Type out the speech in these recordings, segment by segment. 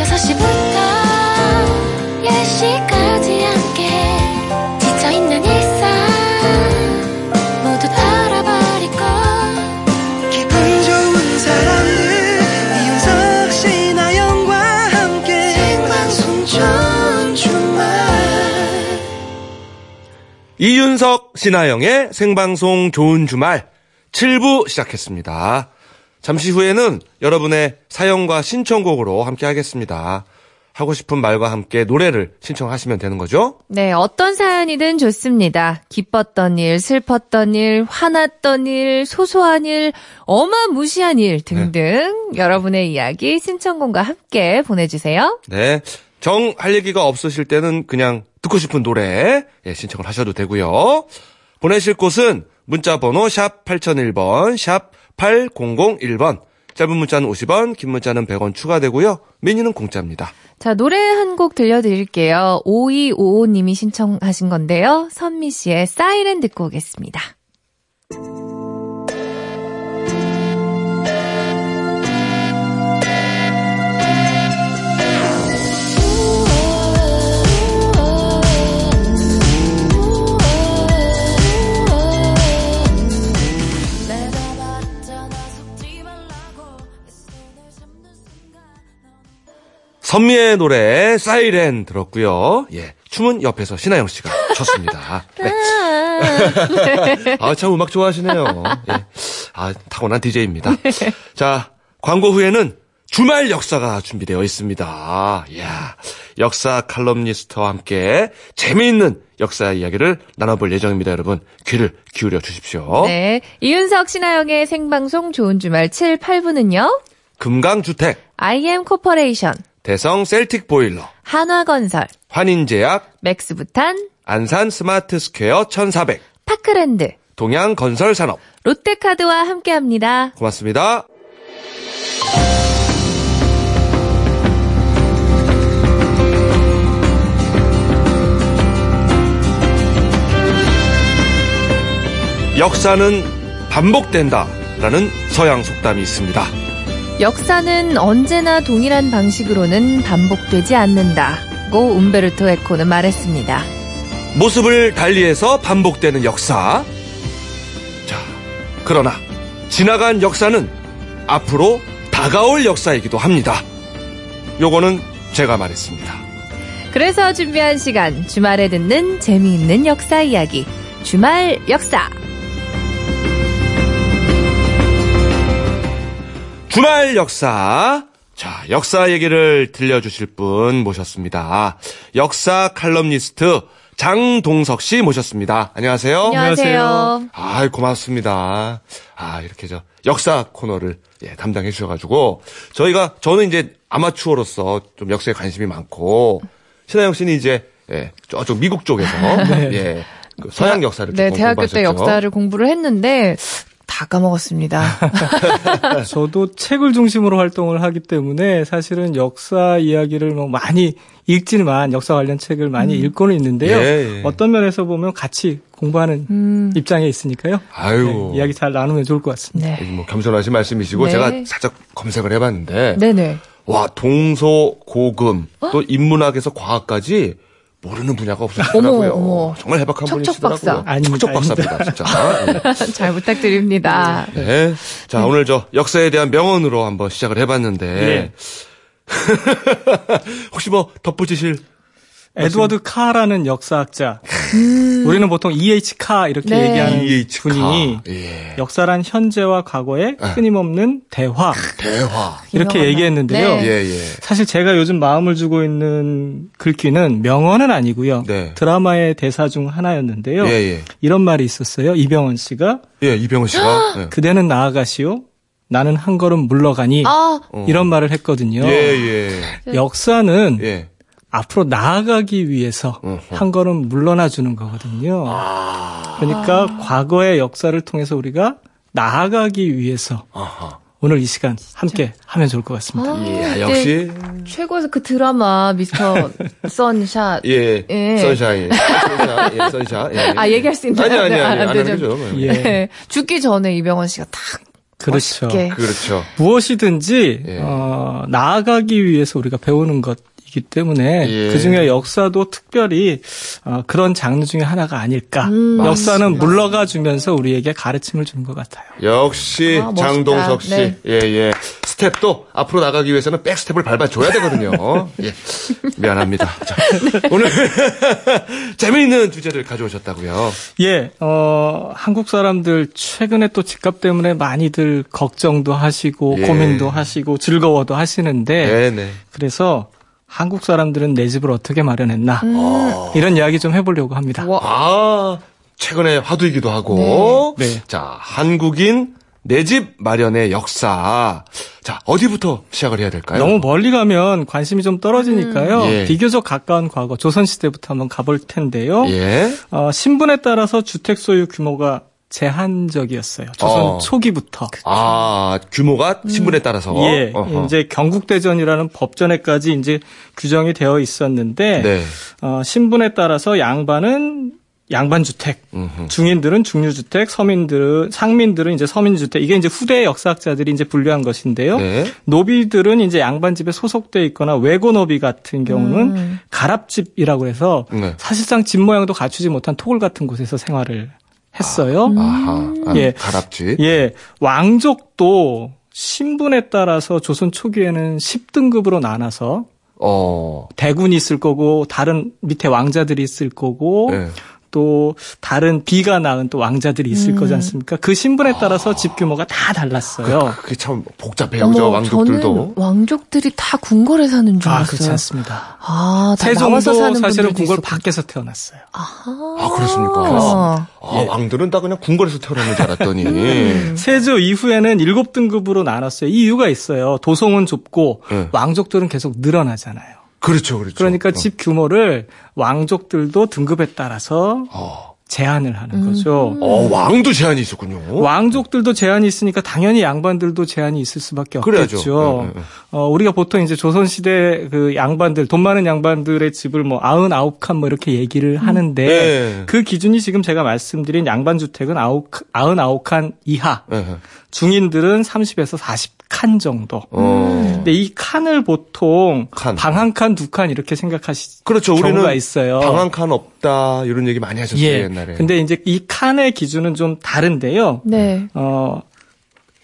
6시부터 10시까지 함께 지쳐있는 일상 모두 털어버리고 기분 좋은 사람들 이윤석 씨 나 영과 함께. 생방송 좋은 주말. 이윤석, 신하영의 생방송 좋은 주말. 7부 시작했습니다. 잠시 후에는 여러분의 사연과 신청곡으로 함께 하겠습니다. 하고 싶은 말과 함께 노래를 신청하시면 되는 거죠? 네, 어떤 사연이든 좋습니다. 기뻤던 일, 슬펐던 일, 화났던 일, 소소한 일, 어마무시한 일 등등 여러분의 이야기 신청곡과 함께 보내주세요. 네. 정 할 얘기가 없으실 때는 그냥 듣고 싶은 노래 예, 신청을 하셔도 되고요. 보내실 곳은 문자 번호 샵 8001번 샵 8001번 짧은 문자는 50원, 긴 문자는 100원 추가되고요. 미니는 공짜입니다. 자, 노래 한 곡 들려드릴게요. 5255님이 신청하신 건데요. 선미 씨의 사이렌 듣고 오겠습니다. 선미의 노래 사이렌 들었고요. 예. 춤은 옆에서 신하영 씨가 췄습니다. 네. 아, 참 음악 좋아하시네요. 예. 아, 타고난 DJ입니다. 자, 광고 후에는 주말 역사가 준비되어 있습니다. 이야, 역사 칼럼니스트와 함께 재미있는 역사 이야기를 나눠볼 예정입니다, 여러분. 귀를 기울여 주십시오. 네. 이윤석 신하영의 생방송 좋은 주말 7, 8부는요. 금강주택, IM 코퍼레이션, 대성 셀틱 보일러, 한화건설, 환인제약, 맥스부탄, 안산 스마트 스퀘어 1400, 파크랜드, 동양건설산업. 롯데카드와 함께합니다. 고맙습니다. 역사는 반복된다. 라는 서양 속담이 있습니다. 역사는 언제나 동일한 방식으로는 반복되지 않는다고 움베르토 에코는 말했습니다. 모습을 달리해서 반복되는 역사. 자, 그러나 지나간 역사는 앞으로 다가올 역사이기도 합니다. 요거는 제가 말했습니다. 그래서 준비한 시간 주말에 듣는 재미있는 역사 이야기 주말 역사 주말 역사. 자, 역사 얘기를 들려주실 분 모셨습니다. 역사 칼럼니스트 장동석 씨 모셨습니다. 안녕하세요. 안녕하세요. 아, 고맙습니다. 아, 이렇게 저 역사 코너를 예, 담당해 주셔가지고 저희가 저는 이제 아마추어로서 좀 역사에 관심이 많고 신하영 씨는 이제 예, 저쪽 미국 쪽에서 예, 그 서양 역사를 네 대학교 때 공부하셨죠. 역사를 공부를 했는데 다 까먹었습니다. 저도 책을 중심으로 활동을 하기 때문에 사실은 역사 이야기를 뭐 많이 읽지만 역사 관련 책을 많이 읽고는 있는데요. 예, 예. 어떤 면에서 보면 같이 공부하는 음, 입장에 있으니까요. 아유. 네, 이야기 잘 나누면 좋을 것 같습니다. 네. 뭐 겸손하신 말씀이시고 네. 제가 살짝 검색을 해봤는데 네네. 와 동서 고금 또 인문학에서 과학까지 모르는 분야가 없으시더라고요. 어머, 어머. 정말 해박한 척척 분이시더라고요. 박사. 아닙니다, 척척 박사입니다, 진짜. 잘 부탁드립니다. 네. 네. 자 오늘 저 역사에 대한 명언으로 한번 시작을 해봤는데 예. 혹시 뭐 덧붙이실 에드워드 카라는 역사학자. 우리는 보통 E.H. 카 이렇게 네. 얘기하는 E.H. 카. 분이 예. 역사란 현재와 과거의 끊임없는 대화 대화. 이렇게 얘기했는데요. 네. 예 예. 사실 제가 요즘 마음을 주고 있는 글귀는 명언은 아니고요. 네. 드라마의 대사 중 하나였는데요. 예 예. 이런 말이 있었어요. 이병헌 씨가 예 이병헌 씨가 예. 그대는 나아가시오. 나는 한 걸음 물러가니 아, 이런 말을 했거든요. 예 예. 역사는 예. 앞으로 나아가기 위해서 어허. 한 걸음 물러나 주는 거거든요. 아. 그러니까 과거의 역사를 통해서 우리가 나아가기 위해서 아하. 오늘 이 시간 함께 하면 좋을 것 같습니다. 아, 예 이제 역시 최고에서 그 드라마 미스터 선샷. 예, 예. 선샤인, 선샤, 예, 선샤. 예, 예. 아, 얘기할 수 있나요? 아니 아니 네, 아니 안 안 되죠. 거죠. 뭐. 예. 네. 죽기 전에 이병헌 씨가 탁 그렇죠. 멋있게. 그렇죠. 무엇이든지 예. 어, 나아가기 위해서 우리가 배우는 것 이기 때문에 예. 그 중에 역사도 특별히 어, 그런 장르 중에 하나가 아닐까. 음, 역사는 물러가 주면서 우리에게 가르침을 주는 것 같아요. 역시 아. 장동석 씨. 네. 예, 예. 스텝도 앞으로 나가기 위해서는 백 스텝을 밟아줘야 되거든요. 예. 미안합니다. 자, 오늘 재미있는 주제를 가져오셨다고요. 예, 어, 한국 사람들 최근에 또 집값 때문에 많이들 걱정도 하시고 예. 고민도 하시고 즐거워도 하시는데 네, 네. 그래서 한국 사람들은 내 집을 어떻게 마련했나 어. 이런 이야기 좀 해보려고 합니다. 와. 아, 최근에 화두이기도 하고. 네. 네. 자, 한국인 내 집 마련의 역사. 자, 어디부터 시작을 해야 될까요? 너무 멀리 가면 관심이 좀 떨어지니까요. 음. 예. 비교적 가까운 과거 조선 시대부터 한번 가볼 텐데요. 예. 어, 신분에 따라서 주택 소유 규모가 제한적이었어요. 조선 어. 초기부터. 아, 규모가 신분에 따라서. 예, 어허. 이제 경국대전이라는 법전에까지 이제 규정이 되어 있었는데 네. 어, 신분에 따라서 양반은 양반 주택, 음흠. 중인들은 중류 주택, 서민들은 상민들은 이제 서민 주택. 이게 이제 후대 역사학자들이 이제 분류한 것인데요. 네. 노비들은 이제 양반 집에 소속돼 있거나 외고 노비 같은 경우는 가랍집이라고 해서 네. 사실상 집 모양도 갖추지 못한 토굴 같은 곳에서 생활을 했어요. 아하. 아, 예. 가랍집. 예, 왕족도 신분에 따라서 조선 초기에는 10등급으로 나눠서 어. 대군이 있을 거고 다른 밑에 왕자들이 있을 거고 예. 또 다른 비가 낳은 또 왕자들이 있을 거지 않습니까? 그 신분에 따라서 집 규모가 다 달랐어요. 그 게 참 복잡해요. 그죠? 어머, 왕족들도. 저는 왕족들이 다 궁궐에 사는 줄 아, 알았어요. 그렇지 않습니다. 아, 다 세종도 사실은 궁궐 있었고. 밖에서 태어났어요. 아, 그렇습니까? 아. 아, 왕들은 다 그냥 궁궐에서 태어났는 줄 알았더니. 음. 세조 이후에는 7등급으로 나눴어요. 이 이유가 있어요. 도성은 좁고 네. 왕족들은 계속 늘어나잖아요. 그렇죠, 그렇죠. 그러니까 집 규모를 왕족들도 등급에 따라서 어. 제한을 하는 거죠. 어, 왕도 제한이 있었군요. 왕족들도 제한이 있으니까 당연히 양반들도 제한이 있을 수밖에. 없겠죠. 네, 네, 네. 어, 우리가 보통 이제 조선시대 그 양반들, 돈 많은 양반들의 집을 뭐 99칸 뭐 이렇게 얘기를 하는데 네. 그 기준이 지금 제가 말씀드린 양반주택은 99칸 이하. 중인들은 30에서 40 칸 정도. 어. 근데 이 칸을 보통 칸. 방한 칸, 두 칸 이렇게 생각하시 그렇죠. 경우가 우리는 있어요. 방한 칸 없다 이런 얘기 많이 하셨어요 예. 옛날에. 근데 이제 이 칸의 기준은 좀 다른데요. 네. 어,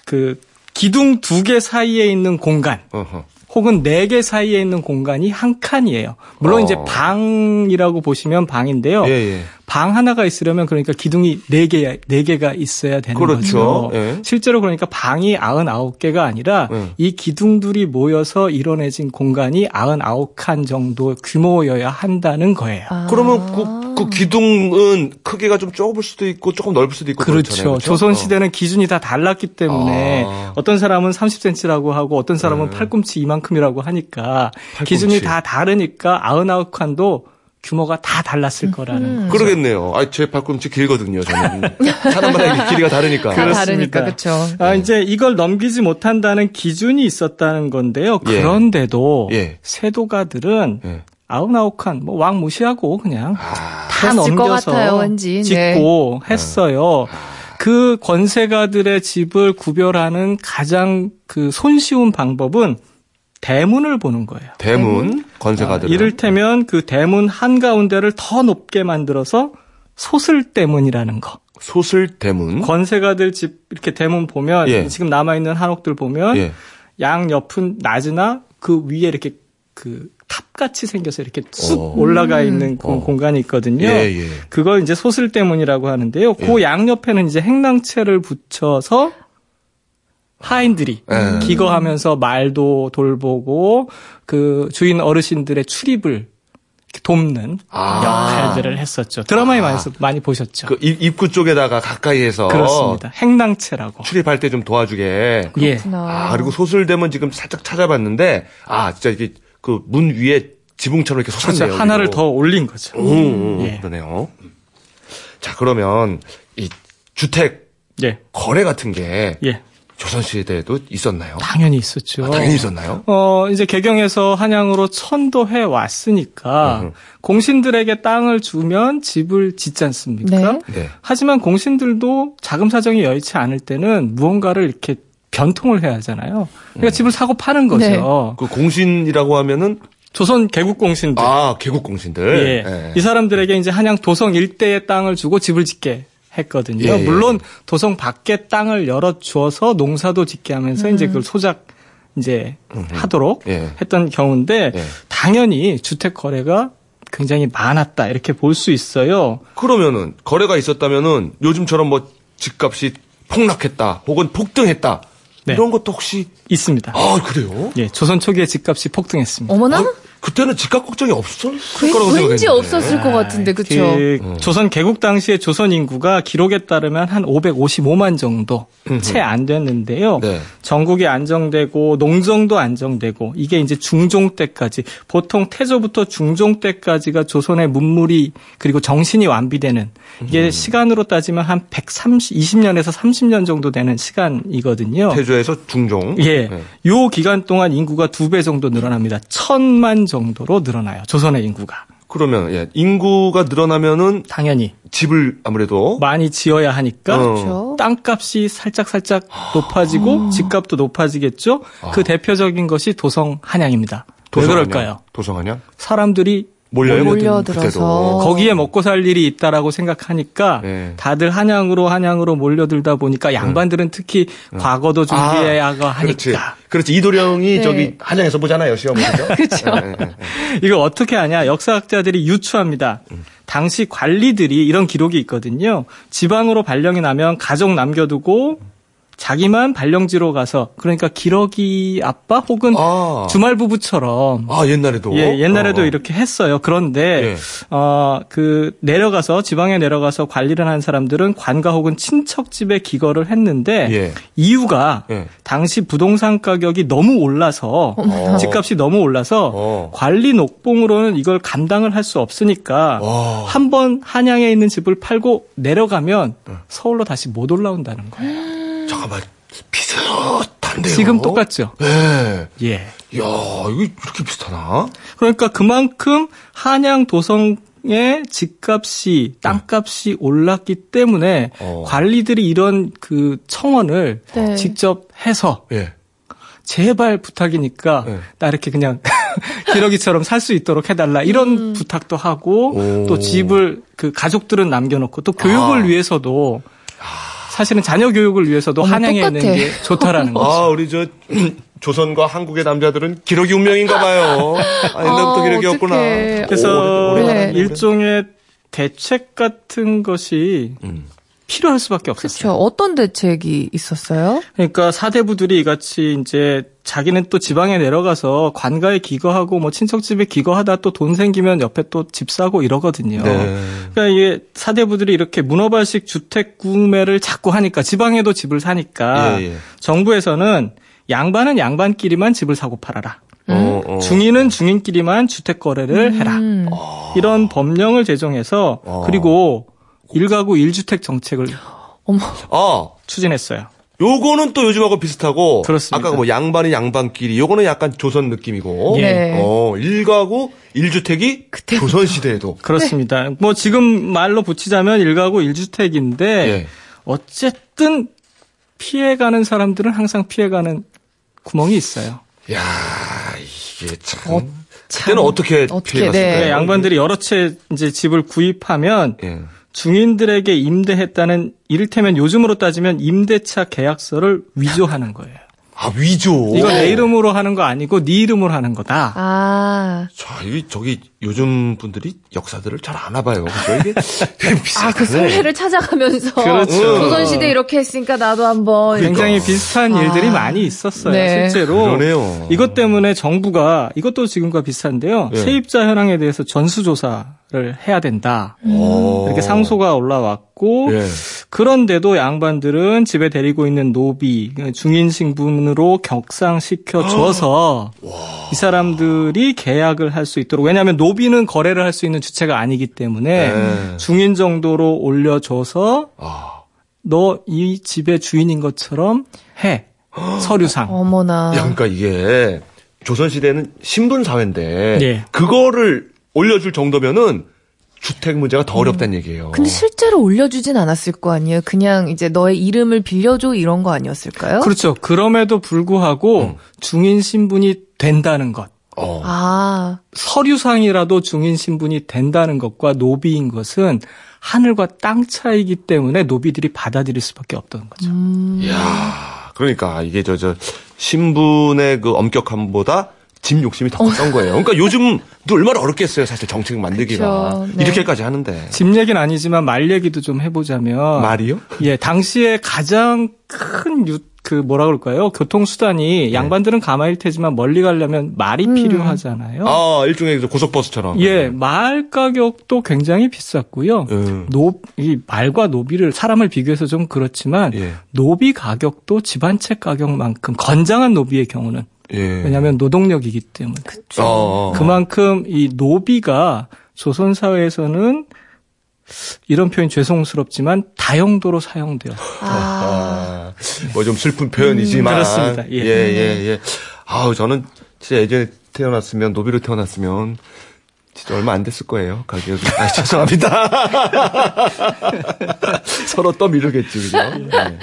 그 기둥 두 개 사이에 있는 공간 어허. 혹은 네 개 사이에 있는 공간이 한 칸이에요. 물론 어. 이제 방이라고 보시면 방인데요. 예, 예. 방 하나가 있으려면 그러니까 기둥이 네 개, 네 개가 있어야 되는 그렇죠. 거죠. 예. 실제로 그러니까 방이 99개가 아니라 예. 이 기둥들이 모여서 이뤄내진 공간이 99칸 정도 규모여야 한다는 거예요. 아. 그러면 그, 그 기둥은 크기가 좀 좁을 수도 있고 조금 넓을 수도 있고 그렇죠. 그렇잖아요. 그렇죠? 조선 어. 시대는 기준이 다 달랐기 때문에 아. 어떤 사람은 30cm라고 하고 어떤 사람은 네. 팔꿈치 이만큼이라고 하니까 팔꿈치. 기준이 다 다르니까 99칸도 규모가 다 달랐을 거라는 거죠. 그러겠네요. 아, 제 발꿈치 길거든요. 저는 사람마다 길이가 다르니까. 그렇습니다. 다르니까 그렇죠. 아, 이제 이걸 넘기지 못한다는 기준이 있었다는 건데요. 예. 그런데도 예. 세도가들은 예. 아웃아웃칸 뭐왕 무시하고 그냥 아, 다 넘겨서 같아요, 왠지. 네. 짓고 했어요. 그 권세가들의 집을 구별하는 가장 그 손쉬운 방법은 대문을 보는 거예요. 대문 건세가들. 아, 이를테면 그 대문 한 가운데를 더 높게 만들어서 소슬 대문이라는 거. 소슬 대문. 권세가들 집 이렇게 대문 보면 예. 지금 남아 있는 한옥들 보면 예. 양 옆은 낮으나 그 위에 이렇게 그 탑같이 생겨서 이렇게 쑥 어. 올라가 있는 그 어. 공간이 있거든요. 예, 예. 그걸 이제 소슬대문이라고 하는데요. 그 양옆에는 이제 행랑채를 붙여서 하인들이 예. 기거하면서 말도 돌보고 그 주인 어르신들의 출입을 돕는 아. 역할들을 했었죠. 드라마에 많이, 많이 보셨죠. 그 입- 입구 쪽에다가 가까이에서 그렇습니다. 행랑채라고. 출입할 때 좀 도와주게. 예. 그렇구나. 아, 그리고 소슬대문 지금 살짝 찾아봤는데 아, 진짜 이게 그 문 위에 지붕처럼 이렇게 그렇죠. 솟았네요. 하나를 그리고. 더 올린 거죠. 음, 음, 예. 그러네요. 자, 그러면 이 주택 예. 거래 같은 게 예. 조선시대에도 있었나요? 당연히 있었죠. 아, 당연히 있었나요? 어, 이제 개경에서 한양으로 천도해 왔으니까 음흠. 공신들에게 땅을 주면 집을 짓지 않습니까? 네. 네. 하지만 공신들도 자금 사정이 여의치 않을 때는 무언가를 이렇게 변통을 해야 하잖아요. 그러니까 집을 사고 파는 거죠. 그 공신이라고 하면은 조선 개국 공신들. 아 개국 공신들. 예. 예. 이 사람들에게 이제 한양 도성 일대의 땅을 주고 집을 짓게 했거든요. 예, 예. 물론 도성 밖에 땅을 열어 주어서 농사도 짓게 하면서 이제 그걸 소작 이제 하도록 예. 했던 경우인데 예. 당연히 주택 거래가 굉장히 많았다 이렇게 볼 수 있어요. 그러면은 거래가 있었다면은 요즘처럼 뭐 집값이 폭락했다 혹은 폭등했다 네. 이런 것도 혹시 있습니다. 아 그래요? 예, 조선 초기에 집값이 폭등했습니다. 어머나? 아, 그때는 집값 걱정이 없었을 그, 거라고 생각했는데. 왠지 없었을 것 같은데, 그쵸? 그 어. 조선 개국 당시에 조선 인구가 기록에 따르면 한 555만 정도 채 안 됐는데요. 네. 전국이 안정되고 농정도 안정되고 이게 이제 중종 때까지 보통 태조부터 중종 때까지가 조선의 문물이 그리고 정신이 완비되는 이게 시간으로 따지면 한 130, 20년에서 30년 정도 되는 시간이거든요. 태조에서 중종. 예. 네. 요 기간 동안 인구가 두 배 정도 늘어납니다. 천만 정도 로 늘어나요. 조선의 인구가. 그러면 예, 인구가 늘어나면은 당연히 집을 아무래도 많이 지어야 하니까 어. 그렇죠. 땅값이 살짝 살짝 높아지고 집값도 높아지겠죠. 그 대표적인 것이 도성 한양입니다. 왜 도성하냐? 그럴까요? 도성하냐? 사람들이 몰려요? 몰려들어서. 거기에 먹고 살 일이 있다라고 생각하니까 네. 다들 한양으로 한양으로 몰려들다 보니까 양반들은 특히 과거도 준비해야 아, 그렇지. 하니까 그렇지. 이도령이 네. 저기 한양에서 보잖아요, 시험을. 그렇죠. 이걸 어떻게 하냐? 역사학자들이 유추합니다. 당시 관리들이 이런 기록이 있거든요. 지방으로 발령이 나면 가족 남겨두고 자기만 발령지로 가서 그러니까 기러기 아빠 혹은 아. 주말 부부처럼 아, 옛날에도. 예, 옛날에도 어, 어. 이렇게 했어요. 그런데 예. 어, 그 내려가서 지방에 내려가서 관리를 한 사람들은 관가 혹은 친척 집에 기거를 했는데 예. 이유가 예. 당시 부동산 가격이 너무 올라서 어머나. 집값이 너무 올라서 어. 관리 녹봉으로는 이걸 감당을 할 수 없으니까 와. 한번 한양에 있는 집을 팔고 내려가면 서울로 다시 못 올라온다는 거예요. 잠깐만. 비슷한데요. 지금 똑같죠? 예. 예. 야, 이거 이렇게 비슷하나? 그러니까 그만큼 한양 도성 의 집값이 땅값이 올랐기 때문에 어. 관리들이 이런 그 청원을 네. 직접 해서 예. 제발 부탁이니까 네. 나 이렇게 그냥 기러기처럼 살 수 있도록 해달라 이런 부탁도 하고 오. 또 집을 그 가족들은 남겨놓고 또 교육을 아. 위해서도 사실은 자녀 교육을 위해서도 한양에 똑같아. 있는 게 좋다라는 거죠. 아, 우리 저 조선과 한국의 남자들은 기러기 운명인가 봐요. 아, 옛날부터 아, 기러기였구나. 그래서 오래 네. 일종의 대책 같은 것이 음. 필요할 수밖에 없었어요. 그렇죠. 어떤 대책이 있었어요? 그러니까 사대부들이 이같이 이제 자기는 또 지방에 내려가서 관가에 기거하고 뭐 친척집에 기거하다 또 돈 생기면 옆에 또 집 사고 이러거든요. 네. 그러니까 이게 사대부들이 이렇게 문어발식 주택 구매를 자꾸 하니까 지방에도 집을 사니까 예, 예. 정부에서는 양반은 양반끼리만 집을 사고 팔아라. 어, 어. 중인은 중인끼리만 주택 거래를 해라. 음. 이런 법령을 제정해서 어. 그리고 일가구 일주택 정책을 어머. 아, 추진했어요. 요거는 또 요즘하고 비슷하고 그렇습니다. 아까 뭐 양반이 양반끼리 요거는 약간 조선 느낌이고 네. 어, 일가구 일주택이 조선 시대에도 그렇습니다. 뭐 지금 말로 붙이자면 일가구 일주택인데 예. 어쨌든 피해가는 사람들은 항상 피해가는 구멍이 있어요. 야, 이게 참 어, 그때는 어떻게 어떻게, 피해갔을까요? 네. 네, 양반들이 여러 채 이제 집을 구입하면 예. 중인들에게 임대했다는 이를테면 요즘으로 따지면 임대차 계약서를 위조하는 거예요. 아, 위조. 이거 내 이름으로 하는 거 아니고 네 이름으로 하는 거다. 아. 자, 이 저기 요즘 분들이 역사들을 잘 아나 봐요. 이게 되게 비슷하네. 아, 그 선례를 찾아가면서. 그렇죠. 조선 시대 이렇게 했으니까 나도 한번. 굉장히 비슷한 아. 일들이 많이 있었어요. 네. 실제로. 그러네요. 이것 때문에 정부가 이것도 지금과 비슷한데요. 예. 세입자 현황에 대해서 전수조사를 해야 된다. 어. 이렇게 상소가 올라왔고 예. 그런데도 양반들은 집에 데리고 있는 노비 중인 신분으로 격상시켜 줘서 이 사람들이 계약을 할 수 있도록 왜냐하면 노비는 거래를 할 수 있는 주체가 아니기 때문에 네. 중인 정도로 올려줘서 아, 너이 집의 주인인 것처럼 해. 서류상. 어머나. 야, 그러니까 이게 조선시대는 신분사회인데, 예. 그거를 올려줄 정도면은 주택 문제가 더 어렵다는 얘기예요. 근데 실제로 올려주진 않았을 거 아니에요? 그냥 이제 너의 이름을 빌려줘 이런 거 아니었을까요? 그렇죠. 그럼에도 불구하고 음. 중인 신분이 된다는 것. 어. 아, 서류상이라도 중인 신분이 된다는 것과 노비인 것은 하늘과 땅 차이기 때문에 노비들이 받아들일 수밖에 없던 거죠. 음. 이야, 그러니까 이게 저, 저, 신분의 그 엄격함보다 집 욕심이 더 컸던 거예요. 그러니까 요즘도 얼마나 어렵겠어요, 사실 정책 만들기가. 그렇죠. 네. 이렇게까지 하는데. 집 얘기는 아니지만 말 얘기도 좀 해보자면 말이요? 예, 당시에 가장 큰 유, 그 뭐라 그럴까요? 교통수단이 양반들은 가마일 테지만 멀리 가려면 말이 필요하잖아요. 아, 일종의 그 고속버스처럼. 예, 말 가격도 굉장히 비쌌고요. 음. 노, 이 말과 노비를 사람을 비교해서 좀 그렇지만 예. 노비 가격도 집한채 가격만큼 건장한 노비의 경우는 예. 왜냐하면 노동력이기 때문에 어, 어. 그만큼 이 노비가 조선 사회에서는 이런 표현 죄송스럽지만 다용도로 사용되었다. 아, 아, 뭐좀 슬픈 표현이지만. 음, 그렇습니다. 예. 예, 예, 예. 아우, 저는 진짜 예전에 태어났으면, 노비로 태어났으면, 진짜 얼마 안 됐을 거예요, 가격이. 아, 죄송합니다. 서로 또 미루겠지, 그죠? 예.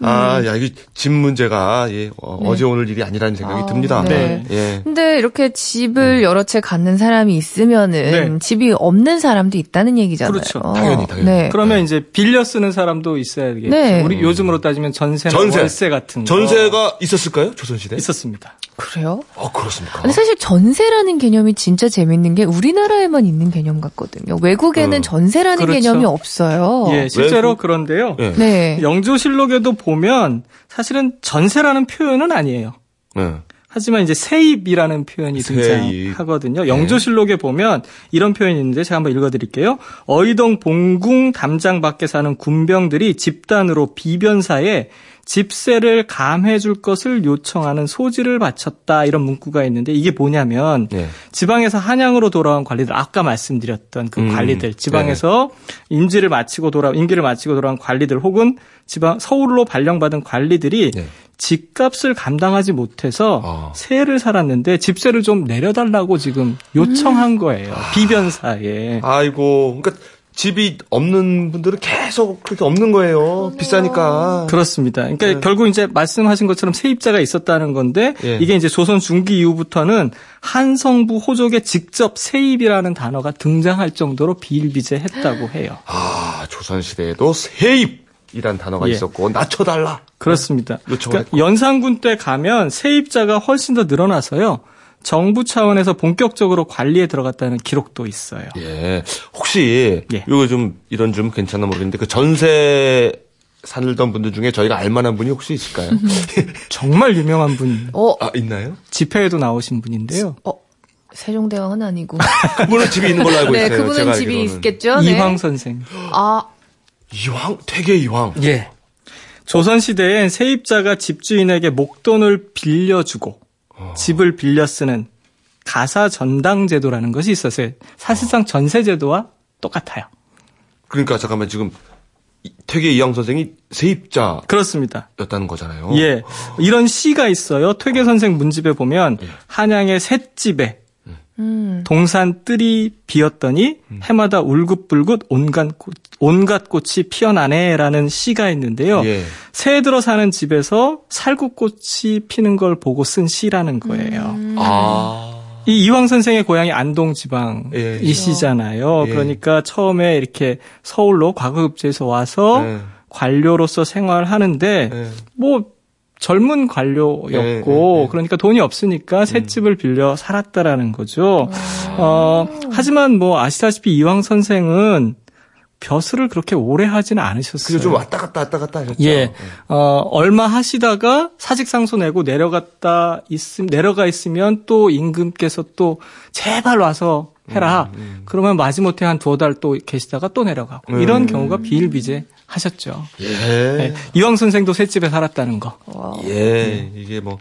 아, 야, 이게 집 문제가, 예, 어, 제 오늘 일이 아니라는 생각이 아, 듭니다. 네. 예. 근데 이렇게 집을 여러 채 갖는 사람이 있으면은 네. 집이 없는 사람도 있다는 얘기잖아요. 그렇죠. 당연히, 당연히. 네. 그러면 이제 빌려 쓰는 사람도 있어야겠죠. 네. 우리 요즘으로 따지면 전세나 전세. 월세 같은 거 전세가 있었을까요? 조선 시대? 있었습니다. 그래요? 어, 그렇습니까? 근데 사실 전세라는 개념이 진짜 재밌는 게 우리나라에만 있는 개념 같거든요. 외국에는 어. 전세라는 그렇죠. 개념이 없어요. 예, 실제로 외국- 그런데요. 예. 네. 영조실록에도 보면 사실은 전세라는 표현은 아니에요. 네. 하지만 이제 세입이라는 표현이 세입. 등장하거든요. 영조실록에 보면 이런 표현이 있는데 제가 한번 읽어드릴게요. 어이동 봉궁 담장 밖에 사는 군병들이 집단으로 비변사에 집세를 감해 줄 것을 요청하는 소지를 바쳤다 이런 문구가 있는데 이게 뭐냐면 네. 지방에서 한양으로 돌아온 관리들 아까 말씀드렸던 그 음, 관리들 지방에서 임지를 마치고 돌아 임기를 마치고 돌아온 관리들 혹은 지방 서울로 발령받은 관리들이 네. 집값을 감당하지 못해서 아. 세를 살았는데 집세를 좀 내려달라고 지금 요청한 거예요 비변사에 아이고, 그러니까 집이 없는 분들은 계속 그렇게 없는 거예요. 비싸니까. 그렇습니다. 그러니까 네. 결국 이제 말씀하신 것처럼 세입자가 있었다는 건데 예. 이게 이제 조선 중기 이후부터는 한성부 호족의 직접 세입이라는 단어가 등장할 정도로 비일비재했다고 해요. 아, 조선 시대에도 세입 이란 단어가 예. 있었고, 낮춰달라. 그렇습니다. 그러니까 연산군 때 가면 세입자가 훨씬 더 늘어나서요. 정부 차원에서 본격적으로 관리에 들어갔다는 기록도 있어요. 예. 혹시, 예. 이거 좀, 이런 좀 괜찮나 모르겠는데, 그 전세 살던 분들 중에 저희가 알만한 분이 혹시 있을까요? 정말 유명한 분, 어, 아, 있나요? 집회에도 나오신 분인데요. 어, 세종대왕은 아니고. 그분은 집이 있는 걸로 알고 네, 있어요. 그분은 제가 집이 알기로는. 있겠죠. 네. 이황 선생. 아, 이황? 퇴계 이황. 예. 조선시대엔 세입자가 집주인에게 목돈을 빌려주고 집을 빌려 쓰는 가사 전당 제도라는 것이 있었어요. 사실상 전세 제도와 똑같아요. 그러니까 잠깐만, 지금, 이- 퇴계 이황 선생이 세입자였다는 그렇습니다. 거잖아요. 예. 이런 시가 있어요. 퇴계 선생 문집에 보면 한양의 셋집에 음. 동산 뜰이 비었더니 해마다 울긋불긋 온갖 꽃, 온갖 꽃이 피어나네라는 시가 있는데요. 예. 새해 들어 사는 집에서 살구꽃이 피는 걸 보고 쓴 시라는 거예요. 아. 이 이황 선생의 고향이 안동 지방이시잖아요. 예. 그러니까 처음에 이렇게 서울로 과거급제에서 와서 예. 관료로서 생활하는데 예. 뭐 젊은 관료였고 예, 예, 예. 그러니까 돈이 없으니까 새 집을 빌려 살았다라는 거죠. 어, 하지만 뭐 아시다시피 이황 선생은 벼슬을 그렇게 오래 하지는 않으셨어요. 그게 좀 왔다 갔다 왔다 갔다 하셨죠. 예. 어, 얼마 하시다가 사직상소 내고 내려갔다 있음, 내려가 있으면 또 임금께서 또 제발 와서 해라. 그러면 마지못해 한 두어 달 또 계시다가 또 내려가고. 음. 이런 경우가 비일비재 하셨죠. 예. 네. 이황 선생도 셋집에 살았다는 거. 예, 이게 뭐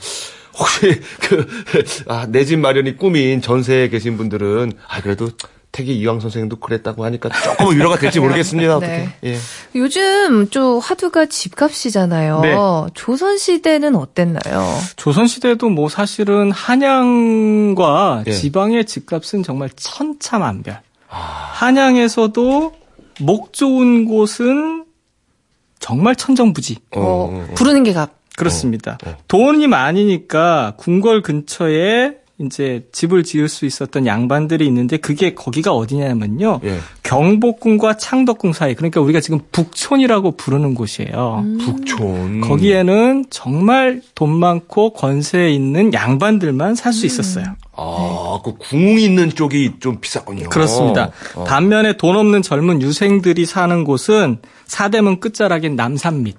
혹시 그 아, 내 집 마련이 꿈인 전세에 계신 분들은 아 그래도 박태기 이왕 선생님도 그랬다고 하니까 조금 위로가 될지 모르겠습니다. 어떻게? 네. 예. 요즘 좀 화두가 집값이잖아요. 네. 조선 시대는 어땠나요? 조선 시대도 뭐 사실은 한양과 예. 지방의 집값은 정말 천차만별. 한양에서도 목 좋은 곳은 정말 천정부지. 어, 부르는 게 값. 그렇습니다. 어, 어. 돈이 많으니까 궁궐 근처에 이제 집을 지을 수 있었던 양반들이 있는데 그게 거기가 어디냐면요. 예. 경복궁과 창덕궁 사이. 그러니까 우리가 지금 북촌이라고 부르는 곳이에요. 북촌. 거기에는 정말 돈 많고 권세 있는 양반들만 살수 있었어요. 아, 그궁 있는 쪽이 좀 비쌌군요. 그렇습니다. 어. 반면에 돈 없는 젊은 유생들이 사는 곳은 사대문 끝자락인 남산 밑.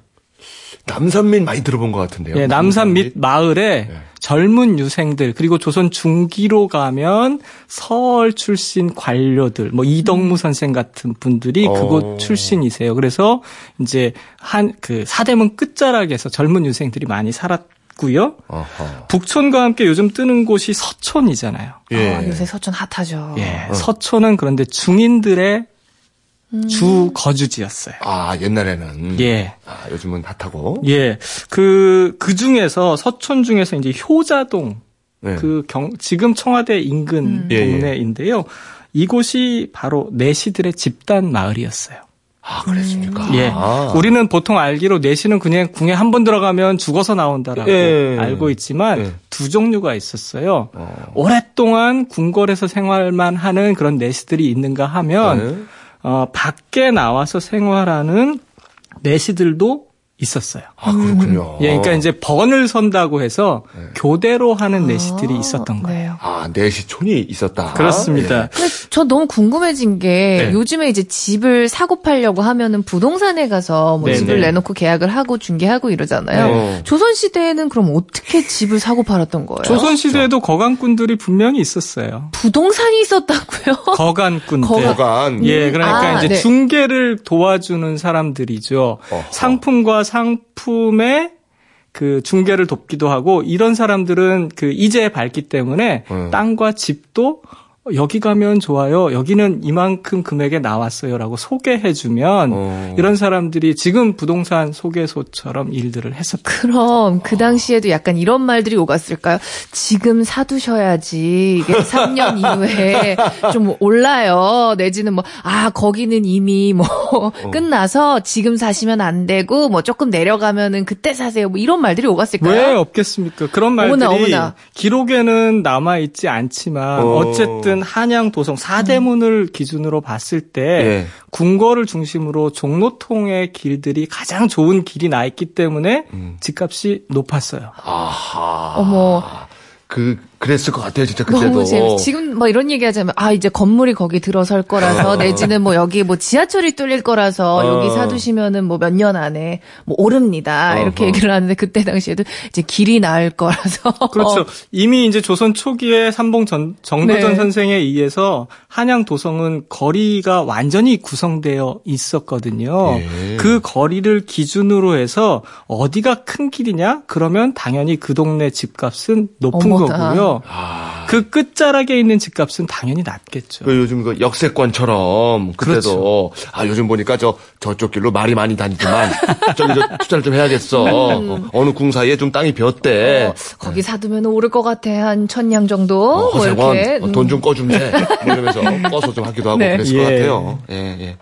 남산민 많이 들어본 것 같은데요. 예, 남산 밑 마을에 예. 젊은 유생들 그리고 조선 중기로 가면 서울 출신 관료들 뭐 이덕무 선생 같은 분들이 어. 그곳 출신이세요. 그래서 이제 한 그 사대문 끝자락에서 젊은 유생들이 많이 살았 고요. 어허. 북촌과 함께 요즘 뜨는 곳이 서촌이잖아요. 예. 아, 요새 서촌 핫하죠. 예, 서촌은 그런데 중인들의 주 거주지였어요. 아, 옛날에는. 예. 아, 요즘은 핫하고. 예. 그, 그 중에서, 서촌 중에서 이제 효자동, 네. 그 경, 지금 청와대 인근 예, 예. 동네인데요. 이곳이 바로 내시들의 집단 마을이었어요. 아, 그랬습니까? 예. 아. 우리는 보통 알기로 내시는 그냥 궁에 한 번 들어가면 죽어서 나온다라고 예. 알고 있지만 예. 두 종류가 있었어요. 어. 오랫동안 궁궐에서 생활만 하는 그런 내시들이 있는가 하면 네. 어, 밖에 나와서 생활하는 내시들도 있었어요. 아, 그렇군요. 예, 그러니까 이제 번을 선다고 해서 네. 교대로 하는 내시들이 있었던 거예요. 네. 아, 내시촌이 있었다. 그렇습니다. 근데 저 너무 궁금해진 게 네. 요즘에 이제 집을 사고 팔려고 하면은 부동산에 가서 뭐 네, 집을 네. 내놓고 계약을 하고 중개하고 이러잖아요. 네. 조선 시대에는 그럼 어떻게 집을 사고 팔았던 거예요? 조선 시대에도 거간꾼들이 분명히 있었어요. 부동산이 있었다고요? 거간꾼들. 거간- 거간. 예, 그러니까 아, 이제 네. 중개를 도와주는 사람들이죠. 어허. 상품과 상품의 그 중개를 돕기도 하고 이런 사람들은 그 이제에 밝기 때문에 음. 땅과 집도 여기 가면 좋아요. 여기는 이만큼 금액에 나왔어요라고 소개해 주면 어. 이런 사람들이 지금 부동산 소개소처럼 일들을 했었다. 그럼 그 당시에도 약간 이런 말들이 오갔을까요? 지금 사두셔야지 이게 3년 이후에 좀 올라요. 내지는 뭐 아 거기는 이미 뭐 끝나서 지금 사시면 안 되고 뭐 조금 내려가면은 그때 사세요. 뭐 이런 말들이 오갔을까요? 왜 없겠습니까? 그런 말들이 어머나, 어머나. 기록에는 남아 있지 않지만 어. 어. 쨌든 한양 도성 사대문을 기준으로 봤을 때 예. 궁궐을 중심으로 종로통의 길들이 가장 좋은 길이 나 있기 때문에 음. 집값이 높았어요. 아하. 어머. 그, 그랬을 것 같아요, 진짜 그때도. 너무 재밌어. 지금 뭐 이런 얘기 하자면, 아, 이제 건물이 거기 들어설 거라서, 내지는 뭐 여기 뭐 지하철이 뚫릴 거라서, 어. 여기 사두시면은 뭐 몇 년 안에 뭐 오릅니다. 이렇게 어허. 얘기를 하는데, 그때 당시에도 이제 길이 나을 거라서. 그렇죠. 이미 이제 조선 초기에 삼봉 전, 정도전 네. 선생에 의해서 한양 도성은 거리가 완전히 구성되어 있었거든요. 예. 그 거리를 기준으로 해서 어디가 큰 길이냐? 그러면 당연히 그 동네 집값은 높은 어머나. 거고요. 아. 그 끝자락에 있는 집값은 당연히 낮겠죠. 그 요즘 그 역세권처럼 그때도 아 요즘 보니까 저 저쪽 길로 말이 많이 다니지만 저기 저 투자를 좀 해야겠어. 어, 어느 궁 사이에 좀 땅이 비었대. 어, 거기 사두면 오를 것 같아. 한 천냥 정도? 어, 뭐 이렇게. 허세권 돈좀 꺼주면 뭐 이러면서 꺼서 좀 하기도 하고 네. 그랬을 것 예. 같아요. 예, 예.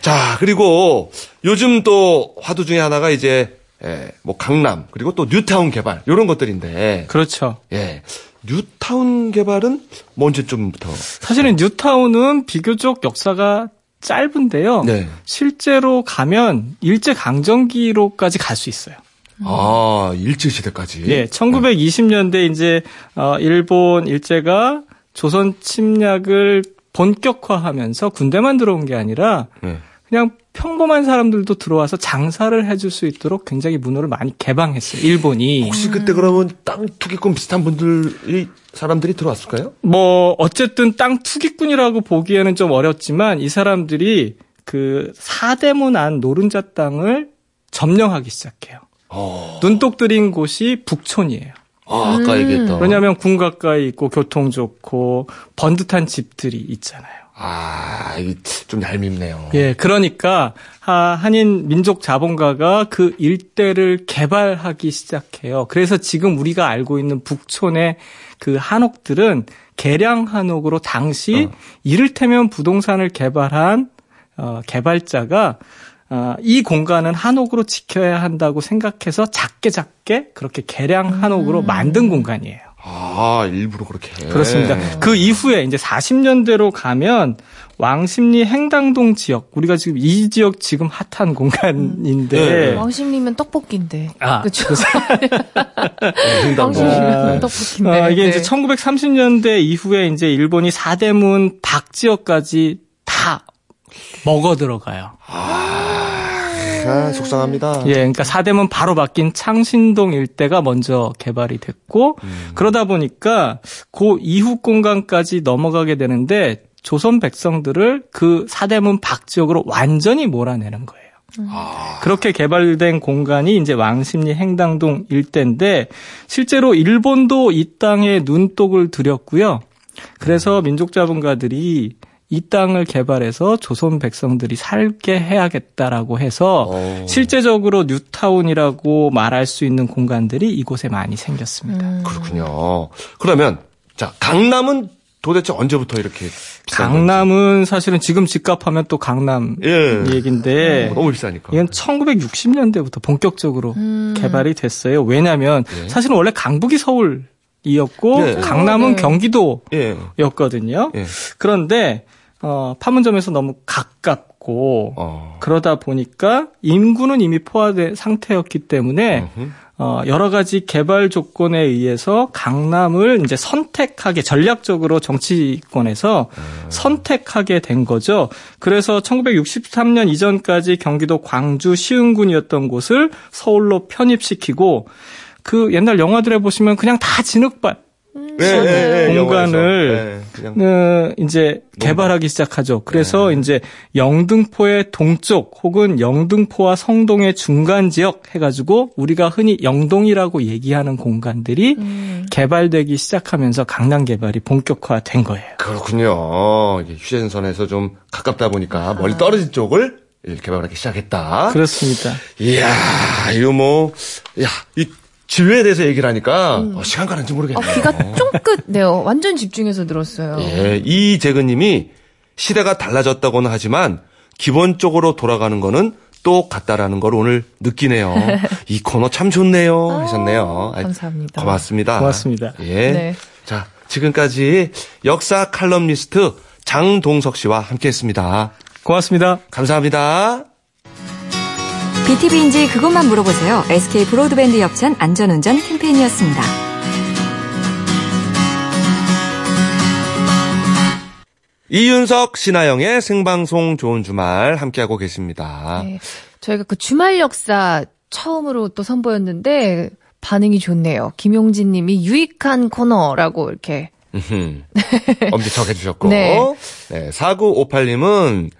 자, 그리고 요즘 또 화두 중에 하나가 이제 예, 뭐 강남 그리고 또 뉴타운 개발 이런 것들인데 그렇죠. 예. 뉴타운 개발은 뭐 언제쯤부터? 사실은 뉴타운은 비교적 역사가 짧은데요. 네. 실제로 가면 일제 강점기로까지 갈 수 있어요. 아, 일제 시대까지. 예, 1920년대 이제 어, 일본 일제가 조선 침략을 본격화하면서 군대만 들어온 게 아니라 네. 그냥 평범한 사람들도 들어와서 장사를 해줄 수 있도록 굉장히 문호를 많이 개방했어요. 일본이. 혹시 그때 그러면 땅 투기꾼 비슷한 분들이 사람들이 들어왔을까요? 뭐 어쨌든 땅 투기꾼이라고 보기에는 좀 어렵지만 이 사람들이 그 사대문 안 노른자 땅을 점령하기 시작해요. 어. 눈독 들인 곳이 북촌이에요. 아, 아까 얘기했던. 왜냐하면 궁 가까이 있고 교통 좋고 번듯한 집들이 있잖아요. 아, 이게 좀 얄밉네요. 예, 그러니까 하- 한인 민족 자본가가 그 일대를 개발하기 시작해요. 그래서 지금 우리가 알고 있는 북촌의 그 한옥들은 개량 한옥으로 당시 이를테면 부동산을 개발한 어, 개발자가 어, 이 공간은 한옥으로 지켜야 한다고 생각해서 작게 작게 그렇게 개량 한옥으로 만든 공간이에요. 아, 일부러 그렇게. 그렇습니다. 그 이후에 이제 40년대로 가면 왕십리 행당동 지역, 우리가 지금 이 지역 지금 핫한 공간인데, 네. 왕십리면 떡볶이인데. 아, 그쵸. 네, 횡단보. 왕십리면 네. 떡볶이인데. 어, 이게 네. 이제 1930년대 이후에 이제 일본이 사대문 박 지역까지 다 먹어 들어가요. 아, 속상합니다. 예, 그러니까 사대문 바로 바뀐 창신동 일대가 먼저 개발이 됐고 그러다 보니까 그 이후 공간까지 넘어가게 되는데 조선 백성들을 그 사대문 박 지역으로 완전히 몰아내는 거예요. 그렇게 개발된 공간이 이제 왕십리 행당동 일대인데 실제로 일본도 이 땅에 눈독을 들였고요. 그래서 민족 자본가들이 이 땅을 개발해서 조선 백성들이 살게 해야겠다라고 해서 어. 실제적으로 뉴타운이라고 말할 수 있는 공간들이 이곳에 많이 생겼습니다. 음. 그렇군요. 그러면, 자, 강남은 도대체 언제부터 이렇게 비싼 건지? 강남은 사실은 지금 집값하면 또 강남 예. 얘기인데 너무 비싸니까. 이건 1960년대부터 본격적으로 음. 개발이 됐어요. 왜냐하면 예. 사실은 원래 강북이 서울 이었고 예. 강남은 네. 경기도였거든요. 예. 예. 그런데 어, 판문점에서 너무 가깝고 어. 그러다 보니까 인구는 이미 포화된 상태였기 때문에. 어, 여러 가지 개발 조건에 의해서 강남을 이제 선택하게 전략적으로 정치권에서 선택하게 된 거죠. 그래서 1963년 이전까지 경기도 광주 시흥군이었던 곳을 서울로 편입시키고 그 옛날 영화들에 보시면 그냥 다 진흙밭 예, 공간을 어, 이제 개발하기 시작하죠. 그래서 이제 영등포의 동쪽 혹은 영등포와 성동의 중간 지역 해가지고 우리가 흔히 영동이라고 얘기하는 공간들이 음. 개발되기 시작하면서 강남 개발이 본격화된 거예요. 그렇군요. 휴전선에서 좀 가깝다 보니까 멀리 떨어진 쪽을 이렇게 개발하기 시작했다. 그렇습니다. 이야, 이거 뭐, 야, 이 지뢰에 대해서 얘기를 하니까 어, 시간 가는지 어, 모르겠네요. 귀가 쫑긋네요. 완전 집중해서 들었어요. 예, 이재근님이 시대가 달라졌다고는 하지만 기본적으로 돌아가는 거는 똑같다라는 걸 오늘 느끼네요. 이 코너 참 좋네요. 하셨네요. 아이, 감사합니다. 고맙습니다. 고맙습니다. 예. 네. 자, 지금까지 역사 칼럼니스트 장동석 씨와 함께 했습니다. 고맙습니다. 감사합니다. BTV인지 그것만 물어보세요. SK 브로드밴드 협찬 안전운전 캠페인이었습니다. 이윤석, 신하영의 생방송 좋은 주말 함께하고 계십니다. 네. 저희가 그 주말 역사 처음으로 또 선보였는데 반응이 좋네요. 김용진 님이 유익한 코너라고 이렇게. 음흠. 엄지척 해주셨고. 네. 네. 4958님은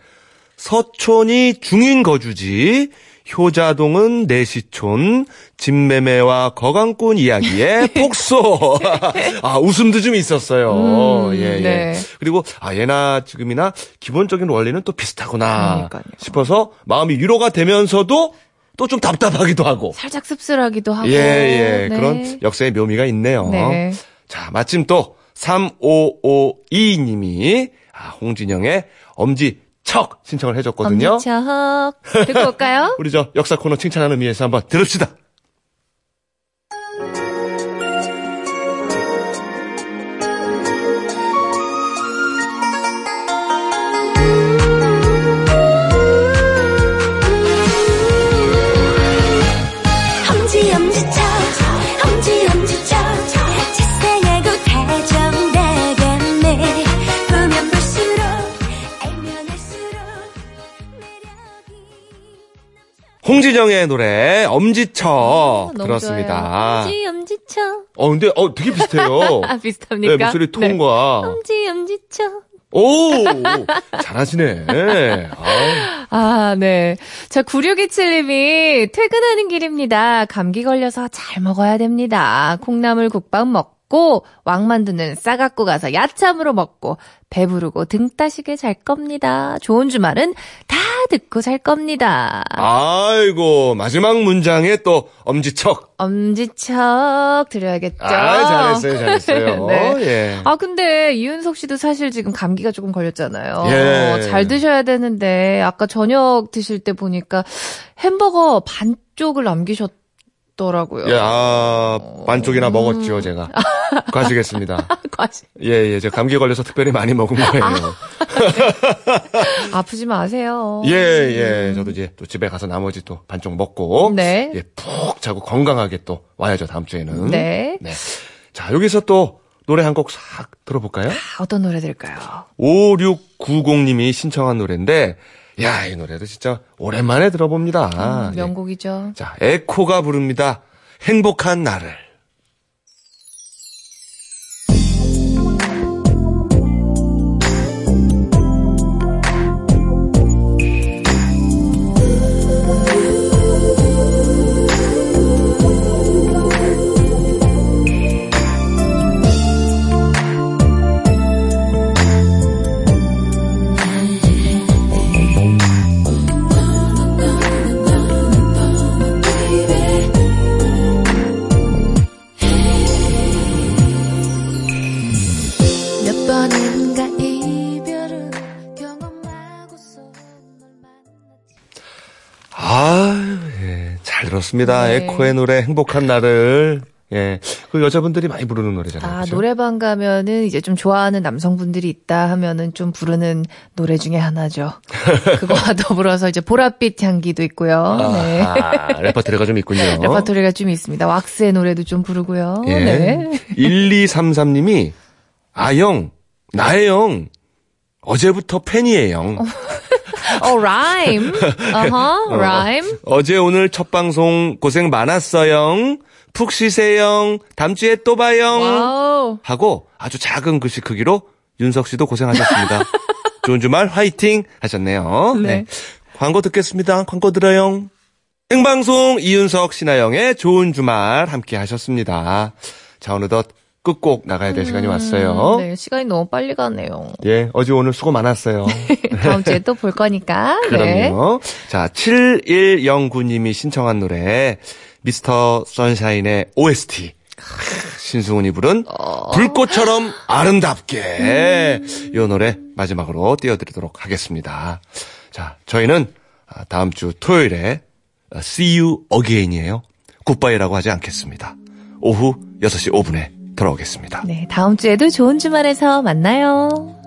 서촌이 중인 거주지, 효자동은 내시촌, 진매매와 거강꾼 이야기의 폭소. 아, 웃음도 좀 있었어요. 음, 예, 예. 네. 그리고, 아, 예나 지금이나 기본적인 원리는 또 비슷하구나. 그러니까요. 싶어서 마음이 위로가 되면서도 또 좀 답답하기도 하고. 살짝 씁쓸하기도 하고. 예, 예. 네. 그런 역사의 묘미가 있네요. 네. 자, 마침 또 3552님이 아, 홍진영의 엄지 척 신청을 해줬거든요. 엄지척. 듣고 올까요? 우리 저 역사 코너 칭찬하는 의미에서 한번 들읍시다. 홍진영의 노래 엄지척 아, 들었습니다. 좋아요. 엄지 엄지척. 어, 근데 어 되게 비슷해요. 아 비슷합니까? 네, 목소리 네. 톤과 엄지 엄지척. 오 잘하시네. 아우. 아, 네. 자, 9627님이 퇴근하는 길입니다. 감기 걸려서 잘 먹어야 됩니다. 콩나물 국밥 먹, 먹고 왕 만두는 싸갖고 가서 야참으로 먹고 배부르고 등 따시게 잘 겁니다. 좋은 주말은 다 듣고 잘 겁니다. 아이고, 마지막 문장에 또 엄지척. 엄지척 드려야겠죠. 아, 잘했어요, 잘했어요. 네. 예. 아, 근데 이윤석 씨도 사실 지금 감기가 조금 걸렸잖아요. 예. 잘 드셔야 되는데, 아까 저녁 드실 때 보니까 햄버거 반 쪽을 남기셨 더라고요. 예, 아, 반쪽이나 먹었죠, 제가. 가시겠습니다. 과시. 예, 예, 제가 감기 걸려서 특별히 많이 먹은 거예요. 아프지 마세요. 예, 예, 저도 이제 또 집에 가서 나머지 또 반쪽 먹고. 네. 예, 푹 자고 건강하게 또 와야죠, 다음 주에는. 네. 네. 자, 여기서 또 노래 한 곡 싹 들어볼까요? 아, 어떤 노래 들을까요? 5690님이 신청한 노래인데, 야, 이 노래도 진짜 오랜만에 들어봅니다. 음, 명곡이죠. 예. 자, 에코가 부릅니다. 행복한 나를. 들었습니다. 네. 에코의 노래 행복한 나를. 예, 그 여자분들이 많이 부르는 노래잖아요. 아, 그죠? 노래방 가면은 이제 좀 좋아하는 남성분들이 있다 하면은 좀 부르는 노래 중에 하나죠. 그거와 더불어서 이제 보랏빛 향기도 있고요. 네. 아하, 레퍼토리가 좀 있군요. 레퍼토리가 좀 있습니다. 왁스의 노래도 좀 부르고요. 예. 네. 1233님이, 아, 형, 나의 형, 어제부터 팬이에요. 어, 라임. 어허, 라임. 어제 오늘 첫 방송 고생 많았어요. 푹 쉬세요. 다음 주에 또 봐요. 하고 아주 작은 글씨 크기로 윤석 씨도 고생하셨습니다. 좋은 주말 화이팅 하셨네요. 네. 광고 듣겠습니다. 광고 들어요. 생방송 이윤석 신하영의 좋은 주말 함께 하셨습니다. 자, 어느덧 끝곡 나가야 될 시간이 왔어요. 네, 시간이 너무 빨리 가네요. 예, 어제 오늘 수고 많았어요. 다음 주에 또 볼 거니까. 네. 그럼요. 자, 7109님이 신청한 노래, 미스터 선샤인의 OST. 신승훈이 부른 불꽃처럼 아름답게 이 노래 마지막으로 띄워드리도록 하겠습니다. 자, 저희는 아, 다음 주 토요일에 아, See You Again이에요. 굿바이라고 하지 않겠습니다. 오후 6시 5분에 돌아오겠습니다. 네, 다음 주에도 좋은 주말에서 만나요.